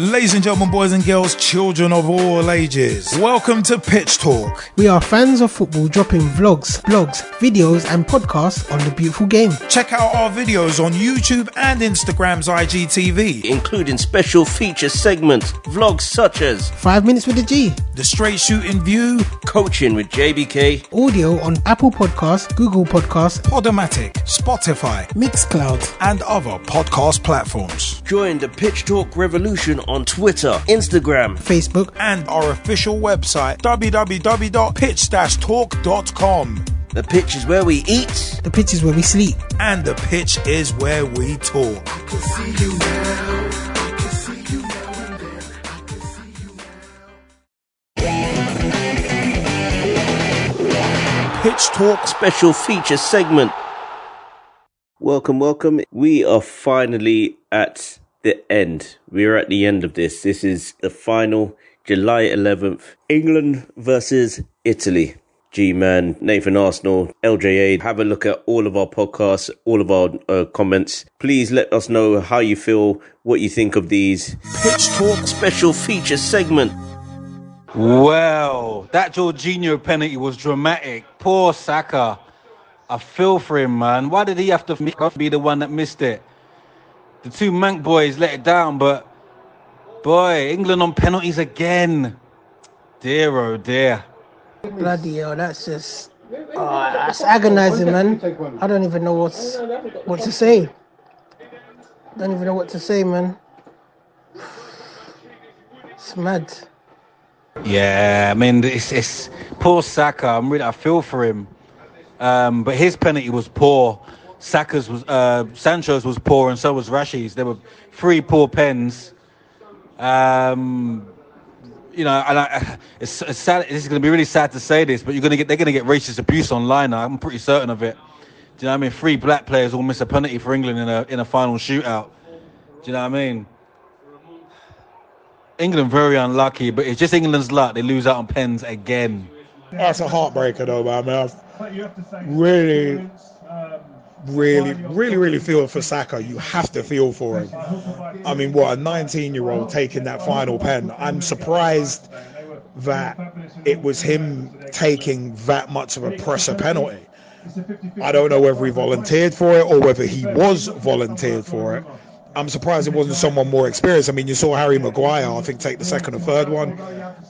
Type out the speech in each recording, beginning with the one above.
Ladies and gentlemen, boys and girls, children of all ages, welcome to Pitch Talk. We are fans of football dropping vlogs, blogs, videos, and podcasts on the beautiful game. Check out our videos on YouTube and Instagram's IGTV, including special feature segments, vlogs such as Five Minutes with the G, The Straight Shooting View, Coaching with JBK, audio on Apple Podcasts, Google Podcasts, Podomatic, Spotify, Mixcloud, and other podcast platforms. Join the Pitch Talk revolution on Twitter, Instagram, Facebook, and our official website www.pitch-talk.com. The pitch is where we eat. The pitch is where we sleep. And the pitch is where we talk. Pitch Talk special feature segment. Welcome, welcome. We are finally at the end. We are at the end of this. This is the final July 11th. England versus Italy. G Man, Nathan Arsenal, LJA. Have a look at all of our podcasts, all of our uh, comments. Please let us know how you feel, what you think of these Pitch Talk special feature segment. Well, that Jorginho penalty was dramatic. Poor Saka. I feel for him, man. Why did he have to be the one that missed it? The two Manc boys let it down, but boy, England on penalties again. Dear oh dear. Bloody hell, that's just oh, that's agonizing, man. I don't even know what's what to say. Don't even know what to say, man. It's mad. Yeah, I mean, it's, it's poor Saka. I'm really, I feel for him. Um, but his penalty was poor. Saka's was uh, Sancho's was poor, and so was Rashi's. There were three poor pens. Um, you know, and I, it's, it's sad. This is going to be really sad to say this, but you're going to get they're going to get racist abuse online. I'm pretty certain of it. Do you know what I mean? Three black players all miss a penalty for England in a in a final shootout. Do you know what I mean? England very unlucky, but it's just England's luck. They lose out on pens again. That's a heartbreaker, though, man. I mean, really, really, really, really feel for Saka. You have to feel for him. I mean, what a 19-year-old taking that final pen. I'm surprised that it was him taking that much of a pressure penalty. I don't know whether he volunteered for it or whether he was volunteered for it. I'm surprised it wasn't someone more experienced. I mean, you saw Harry Maguire, I think, take the second or third one.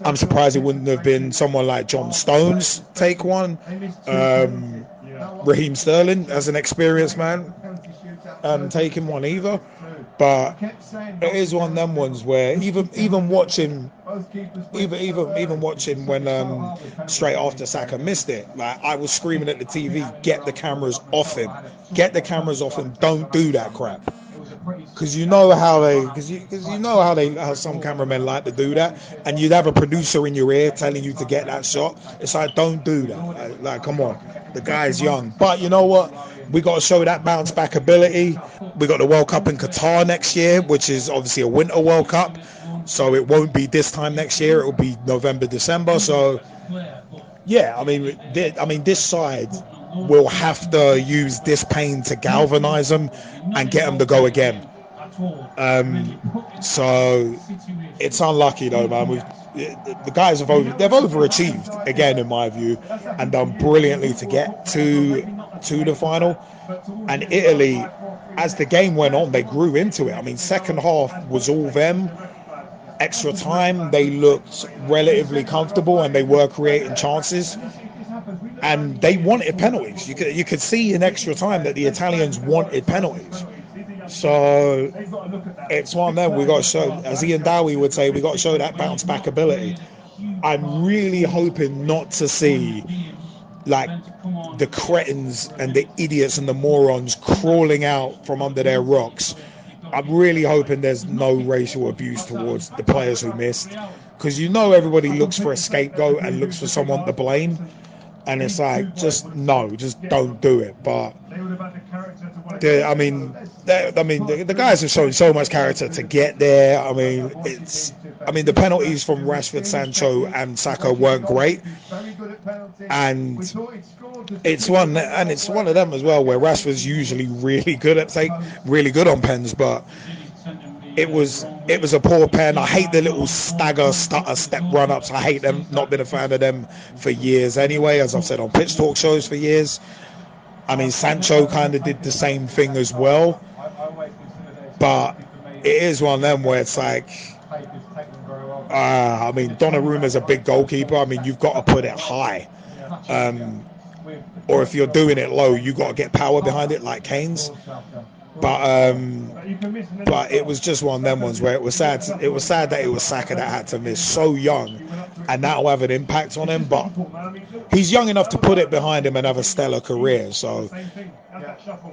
I'm surprised it wouldn't have been someone like John Stones take one. Um, Raheem Sterling, as an experienced man, um, taking one either. But it is one of them ones where even even watching, even even even watching when um, straight after Saka missed it, like I was screaming at the TV, "Get the cameras off him! Get the cameras off him! Don't do that crap!" Because you know how they because you because you know how they how some cameramen like to do that and you'd have a producer in your ear telling you to get that shot. It's like don't do that. Like, like come on. The guy's young. But you know what? We got to show that bounce back ability. We got the world cup in qatar next year which is obviously a winter world cup. So it won't be this time next year. It will be november december. So yeah i mean i mean this side will have to use this pain to galvanize them and get them to go again. Um, so it's unlucky though, man. We've, the guys have over, they've overachieved again, in my view, and done brilliantly to get to to the final. And Italy, as the game went on, they grew into it. I mean, second half was all them. Extra time, they looked relatively comfortable and they were creating chances and they wanted penalties. You could you could see in extra time that the Italians wanted penalties. So it's one of them. We got to show, as Ian Dowie would say, we got to show that bounce back ability. I'm really hoping not to see like the cretins and the idiots and the morons crawling out from under their rocks. I'm really hoping there's no racial abuse towards the players who missed, because you know everybody looks for a scapegoat and looks for someone to blame and it's like mm-hmm. just no, just don't do it. But I mean, I mean, the, the, guys have shown so much character to get there. I mean, it's, I mean, the penalties from Rashford, Sancho, and Saka weren't great, and it's one, and it's one of them as well where Rashford's usually really good at take, really good on pens, but it was it was a poor pen. I hate the little stagger, stutter, step run ups. I hate them. Not been a fan of them for years anyway, as I've said on pitch talk shows for years. I mean, Sancho kind of did the same thing as well, but it is one of them where it's like, uh, I mean, Donnarumma's a big goalkeeper. I mean, you've got to put it high. Um, or if you're doing it low, you've got to get power behind it, like Kane's. But um, but it was just one of them ones where it was sad. It was sad that it was Saka that had to miss so young, and that'll have an impact on him. But he's young enough to put it behind him and have a stellar career. So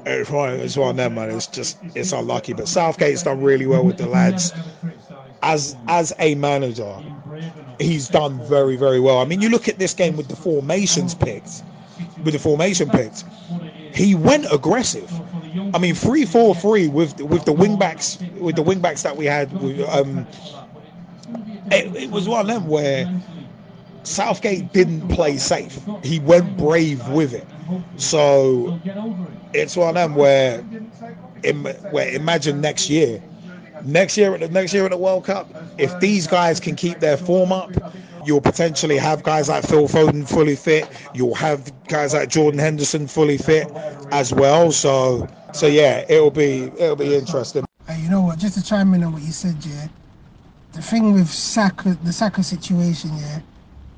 it's one, it's one of them, man. It's just it's unlucky. But Southgate's done really well with the lads. As as a manager, he's done very very well. I mean, you look at this game with the formations picked, with the formation picked, he went aggressive. I mean, three four three with with the wing backs with the wing backs that we had. Um, it, it was one of them where Southgate didn't play safe. He went brave with it. So it's one of them where, where imagine next year, next year at the next year at the World Cup, if these guys can keep their form up, you'll potentially have guys like Phil Foden fully fit. You'll have guys like Jordan Henderson fully fit as well. So so yeah, it'll be it'll be interesting. Hey, you know what? Just to chime in on what you said, yeah. The thing with Saka, the Saka situation, yeah.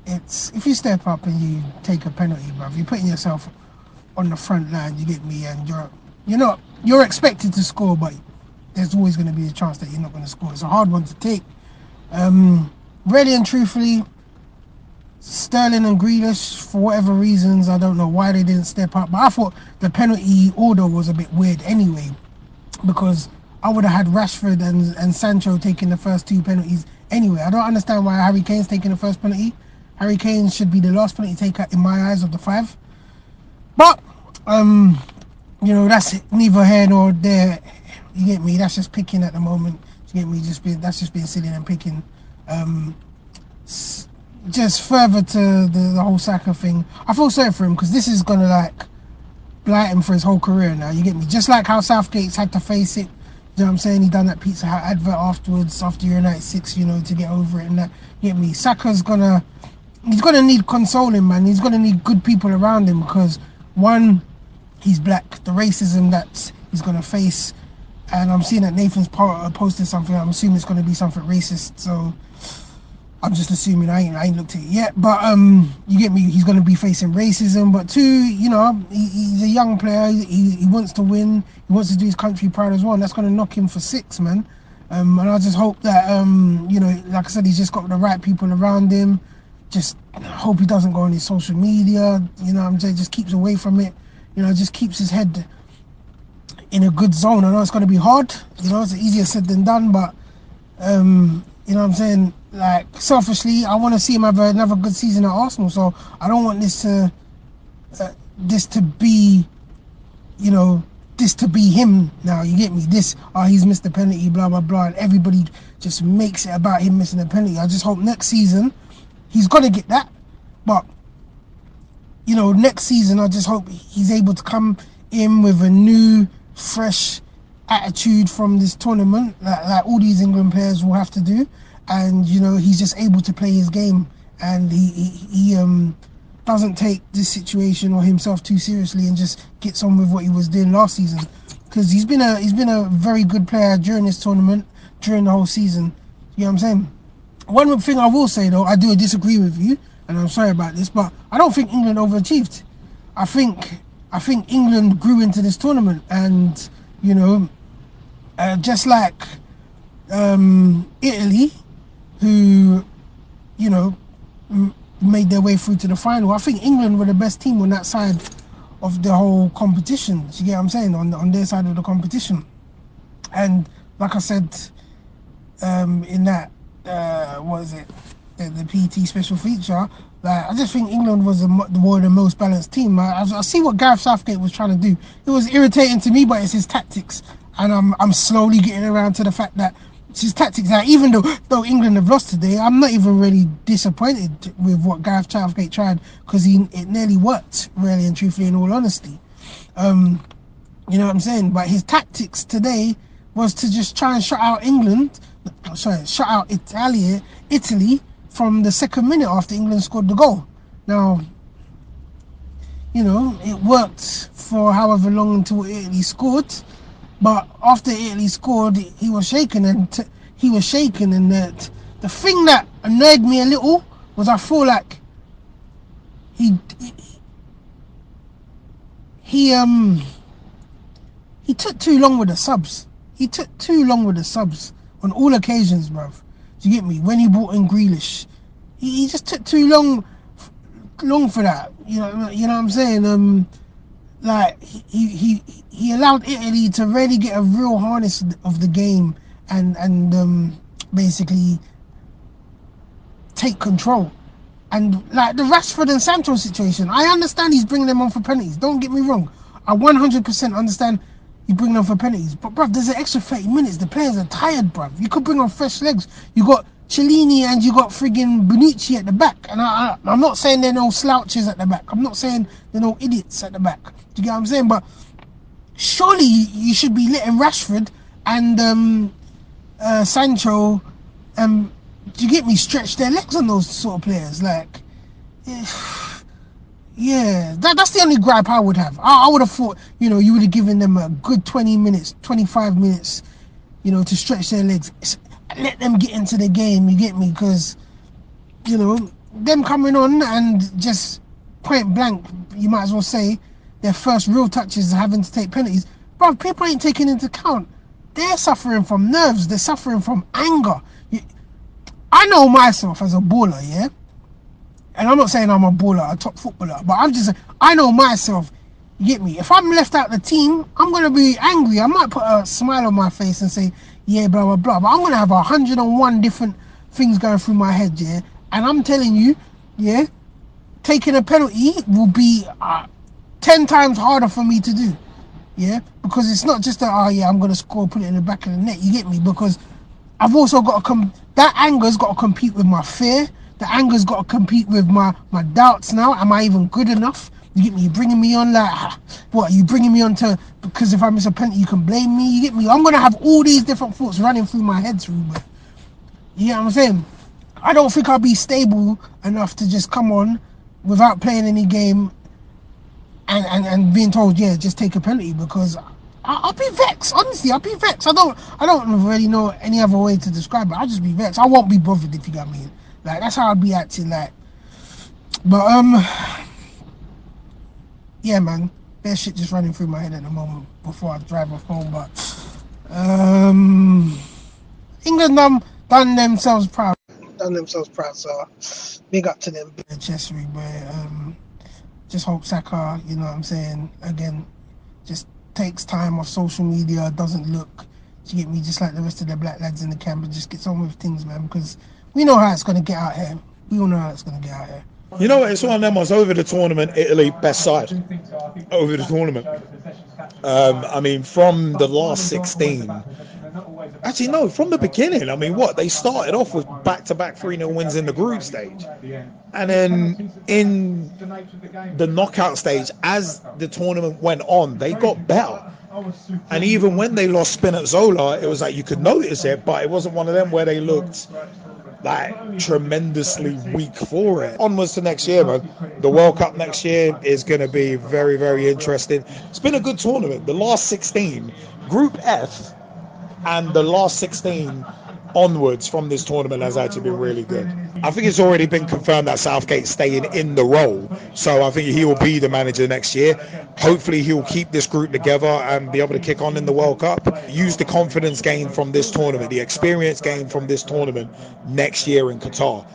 It's if you step up and you take a penalty, bruv, you're putting yourself on the front line. You get me, and you're you're not you're expected to score, but there's always going to be a chance that you're not going to score. It's a hard one to take. Um, really and truthfully, Sterling and Grealish, for whatever reasons, I don't know why they didn't step up. But I thought the penalty order was a bit weird anyway, because I would have had Rashford and, and Sancho taking the first two penalties anyway. I don't understand why Harry Kane's taking the first penalty. Harry Kane should be the last penalty taker in my eyes of the five. But, um, you know, that's it, neither here nor there. You get me? That's just picking at the moment. You get me? Just being, that's just being silly and picking. Um, just further to the, the whole Saka thing, I feel sorry for him because this is gonna like blight him for his whole career now. You get me? Just like how Southgate's had to face it. You know what I'm saying? He done that Pizza Hut advert afterwards after United six, you know, to get over it and that. You get me? Saka's gonna he's gonna need consoling, man. He's gonna need good people around him because one, he's black. The racism that he's gonna face, and I'm seeing that Nathan's uh, posted something. I'm assuming it's gonna be something racist. So I'm just assuming I ain't, I ain't looked at it yet, but um, you get me. He's going to be facing racism, but two, you know, he, he's a young player. He, he wants to win. He wants to do his country proud as well. And that's going to knock him for six, man. Um, and I just hope that um, you know, like I said, he's just got the right people around him. Just hope he doesn't go on his social media. You know, I'm saying, just keeps away from it. You know, just keeps his head in a good zone. I know it's going to be hard. You know, it's easier said than done, but um, you know what I'm saying? Like selfishly, I want to see him have another good season at Arsenal. So I don't want this to uh, this to be, you know, this to be him now. You get me? This oh he's missed the penalty, blah blah blah, and everybody just makes it about him missing the penalty. I just hope next season he's gonna get that, but you know next season I just hope he's able to come in with a new, fresh attitude from this tournament that like all these England players will have to do and you know he's just able to play his game. And he, he, he um doesn't take this situation or himself too seriously and just gets on with what he was doing last season. Because he's been a he's been a very good player during this tournament during the whole season. You know what I'm saying? One thing I will say though I do disagree with you and I'm sorry about this but I don't think England overachieved. I think I think England grew into this tournament and you know uh, just like um, Italy who, you know, made their way through to the final. I think England were the best team on that side of the whole competition. You get what I'm saying? On on their side of the competition, and like I said, um, in that uh, what is it, the, the PT special feature. Like I just think England was the, were the most balanced team. I, I see what Gareth Southgate was trying to do. It was irritating to me, but it's his tactics, and I'm I'm slowly getting around to the fact that his tactics. Now, even though though England have lost today, I'm not even really disappointed with what Gareth Southgate tried because he it nearly worked, really and truthfully, in all honesty. Um, you know what I'm saying? But his tactics today was to just try and shut out England, sorry, shut out Italy, Italy from the second minute after England scored the goal. Now, you know, it worked for however long until Italy scored, but after Italy scored, he was shaken and he was shaken, and the thing that annoyed me a little was I feel like he, he he um he took too long with the subs. He took too long with the subs on all occasions, bruv. Do you get me? When he brought in Grealish, he, he just took too long long for that. You know, you know what I'm saying? Um, like he he he allowed Italy to really get a real harness of the game and and um, basically take control. And like the Rashford and Sancho situation, I understand he's bringing them on for penalties. Don't get me wrong. I 100% understand you bring them for penalties. But bruv, there's an extra 30 minutes. The players are tired, bruv. You could bring on fresh legs. You got Chiellini and you got friggin' Bonucci at the back. And I, I, am not saying they're no slouches at the back. I'm not saying they're no idiots at the back. Do you get what I'm saying? But surely you should be letting Rashford and um, uh, Sancho um, do you get me? Stretch their legs on those sort of players. Like, yeah, that, that's the only gripe I would have. I, I would have thought, you know, you would have given them a good 20 minutes, 25 minutes, you know, to stretch their legs. Let them get into the game, you get me? Because, you know, them coming on and just point blank, you might as well say, their first real touches having to take penalties. Bro, people ain't taking into account. They're suffering from nerves. They're suffering from anger. I know myself as a baller, yeah? And I'm not saying I'm a baller, a top footballer, but I'm just, I know myself. You get me? If I'm left out the team, I'm to be angry. I might put a smile on my face and say, yeah, blah, blah, blah. But I'm going to have 101 different things going through my head, yeah? And I'm telling you, yeah, taking a penalty will be uh, 10 times harder for me to do. Yeah? Because it's not just that, oh, yeah, I'm going to score, put it in the back of the net. You get me? Because I've also got to come. That anger's got to compete with my fear. The anger's got to compete with my my doubts. Now, am I even good enough? You get me? You bringing me on like what? You bringing me on to because if I miss a penalty, you can blame me. You get me? I'm gonna have all these different thoughts running through my head, through. But you know what I'm saying? I don't think I'll be stable enough to just come on without playing any game and, and, and being told, yeah, just take a penalty because I'll be vexed. Honestly, I'll be vexed. I don't, I don't really know any other way to describe it. I'll just be vexed. I won't be bothered if you got me. Like that's how I'll be acting. Like, but um, yeah, man, that shit just running through my head at the moment before I drive off home. But um, England um done themselves proud. Done themselves proud. So big up to them, Chessery. But um, just hope Saka, you know what I'm saying, again, just takes time off social media, doesn't look, to get me just like the rest of the black lads in the camp and just gets on with things, man, because we know how it's going to get out here. We all know how it's going to get out here. You know what? It's one of them ones over the tournament. Italy best side over the tournament. Um, I mean, from the last 16, Actually, no, from the beginning. I mean, what? They started off with back to back 3 0 wins in the group stage. And then in the knockout stage, as the tournament went on, they got better. And even when they lost spin at Spinazzola, it was like you could notice it, but it wasn't one of them where they looked like tremendously weak for it. Onwards to next year, man. The World Cup next year is going to be very, very interesting. It's been a good tournament. The last 16, Group F, and the last 16 onwards from this tournament has actually been really good. I think it's already been confirmed that Southgate's staying in the role, so I think he will be the manager next year. Hopefully, he'll keep this group together and be able to kick on in the World Cup. Use the confidence gained from this tournament, the experience gained from this tournament next year in Qatar.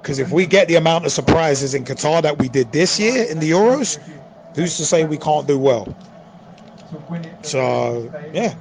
Because if we get the amount of surprises in Qatar that we did this year in the Euros, who's to say we can't do well? So, yeah,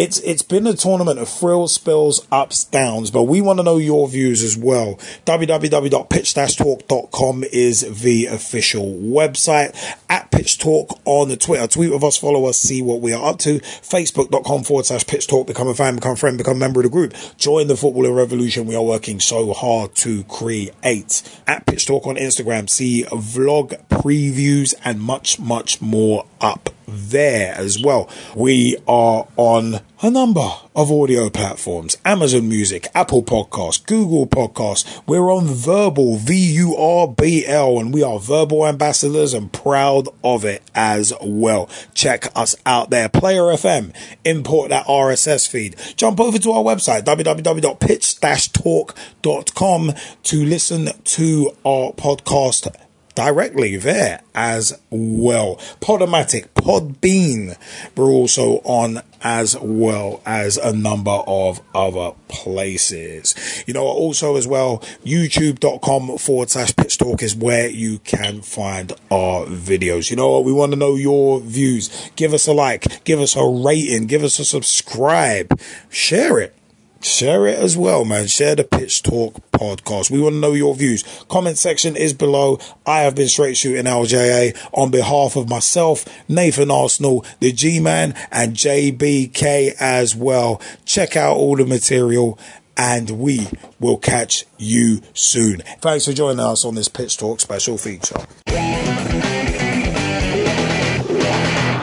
it's it's been a tournament of thrills, spills, ups, downs, but we want to know your views as well. www.pitch-talk.com is the official website. At Pitch Talk on the Twitter. Tweet with us, follow us, see what we are up to. Facebook.com forward slash Pitch Talk. Become a fan, become a friend, become a member of the group. Join the footballing revolution we are working so hard to create. At Pitch Talk on Instagram. See vlog previews and much, much more up there as well. We are on a number of audio platforms Amazon Music, Apple Podcasts, Google Podcasts. We're on Vurbl, V U R B L, and we are Vurbl ambassadors and proud of it as well. Check us out there. Player FM, import that RSS feed. Jump over to our website, www.pitch-talk.com to listen to our podcast directly there as well. Podomatic, Podbean, we're also on as well as a number of other places. You know, also as well, youtube.com forward slash pitch talk is where you can find our videos. You know what? We want to know your views. Give us a like, give us a rating, give us a subscribe, share it share it as well, man. Share the Pitch Talk podcast. We want to know your views. Comment section is below. I have been straight shooting LJA on behalf of myself, Nathan Arsenal, the G Man, and JBK as well. Check out all the material. And we will catch you soon. Thanks for joining us on this Pitch Talk special feature.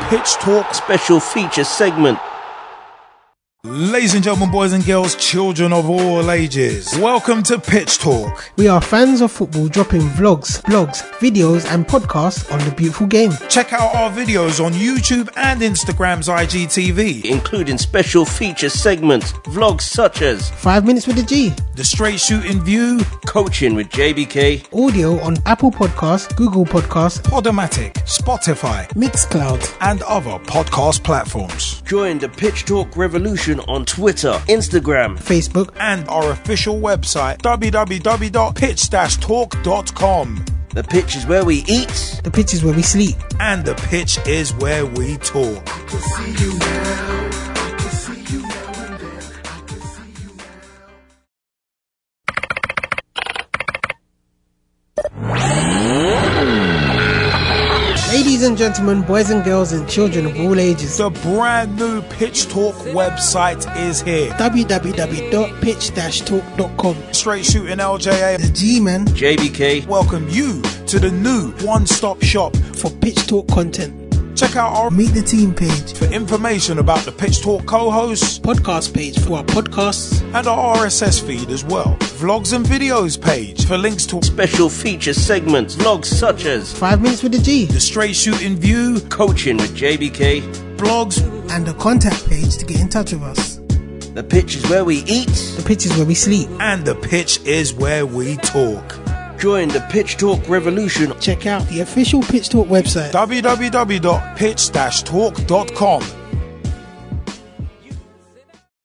Pitch Talk Special feature segment. Ladies and gentlemen, boys and girls, children of all ages, welcome to Pitch Talk. We are fans of football dropping vlogs, blogs, videos, and podcasts on the beautiful game. Check out our videos on YouTube and Instagram's IGTV, including special feature segments, vlogs such as 5 Minutes with the G, The Straight Shooting View, Coaching with JBK, audio on Apple Podcasts, Google Podcasts, Podomatic, Spotify, Mixcloud, and other podcast platforms. Join the Pitch Talk revolution on Twitter, Instagram, Facebook, and our official website www.pitch-talk.com. The pitch is where we eat. The pitch is where we sleep. And the pitch is where we talk. And gentlemen, boys and girls, and children of all ages, the brand new Pitch Talk website is here. www.pitch-talk.com. Straight shooting LJA, the G Man, JBK, welcome you to the new one-stop shop for Pitch Talk content. Check out our Meet the Team page for information about the Pitch Talk co-hosts, podcast page for our podcasts, and our RSS feed as well. Vlogs and videos page for links to special feature segments, vlogs such as 5 Minutes with the G, The Straight Shooting View, Coaching with JBK, blogs, and a contact page to get in touch with us. The pitch is where we eat. The pitch is where we sleep. And the pitch is where we talk. Join the Pitch Talk revolution. Check out the official Pitch Talk website www.pitch-talk.com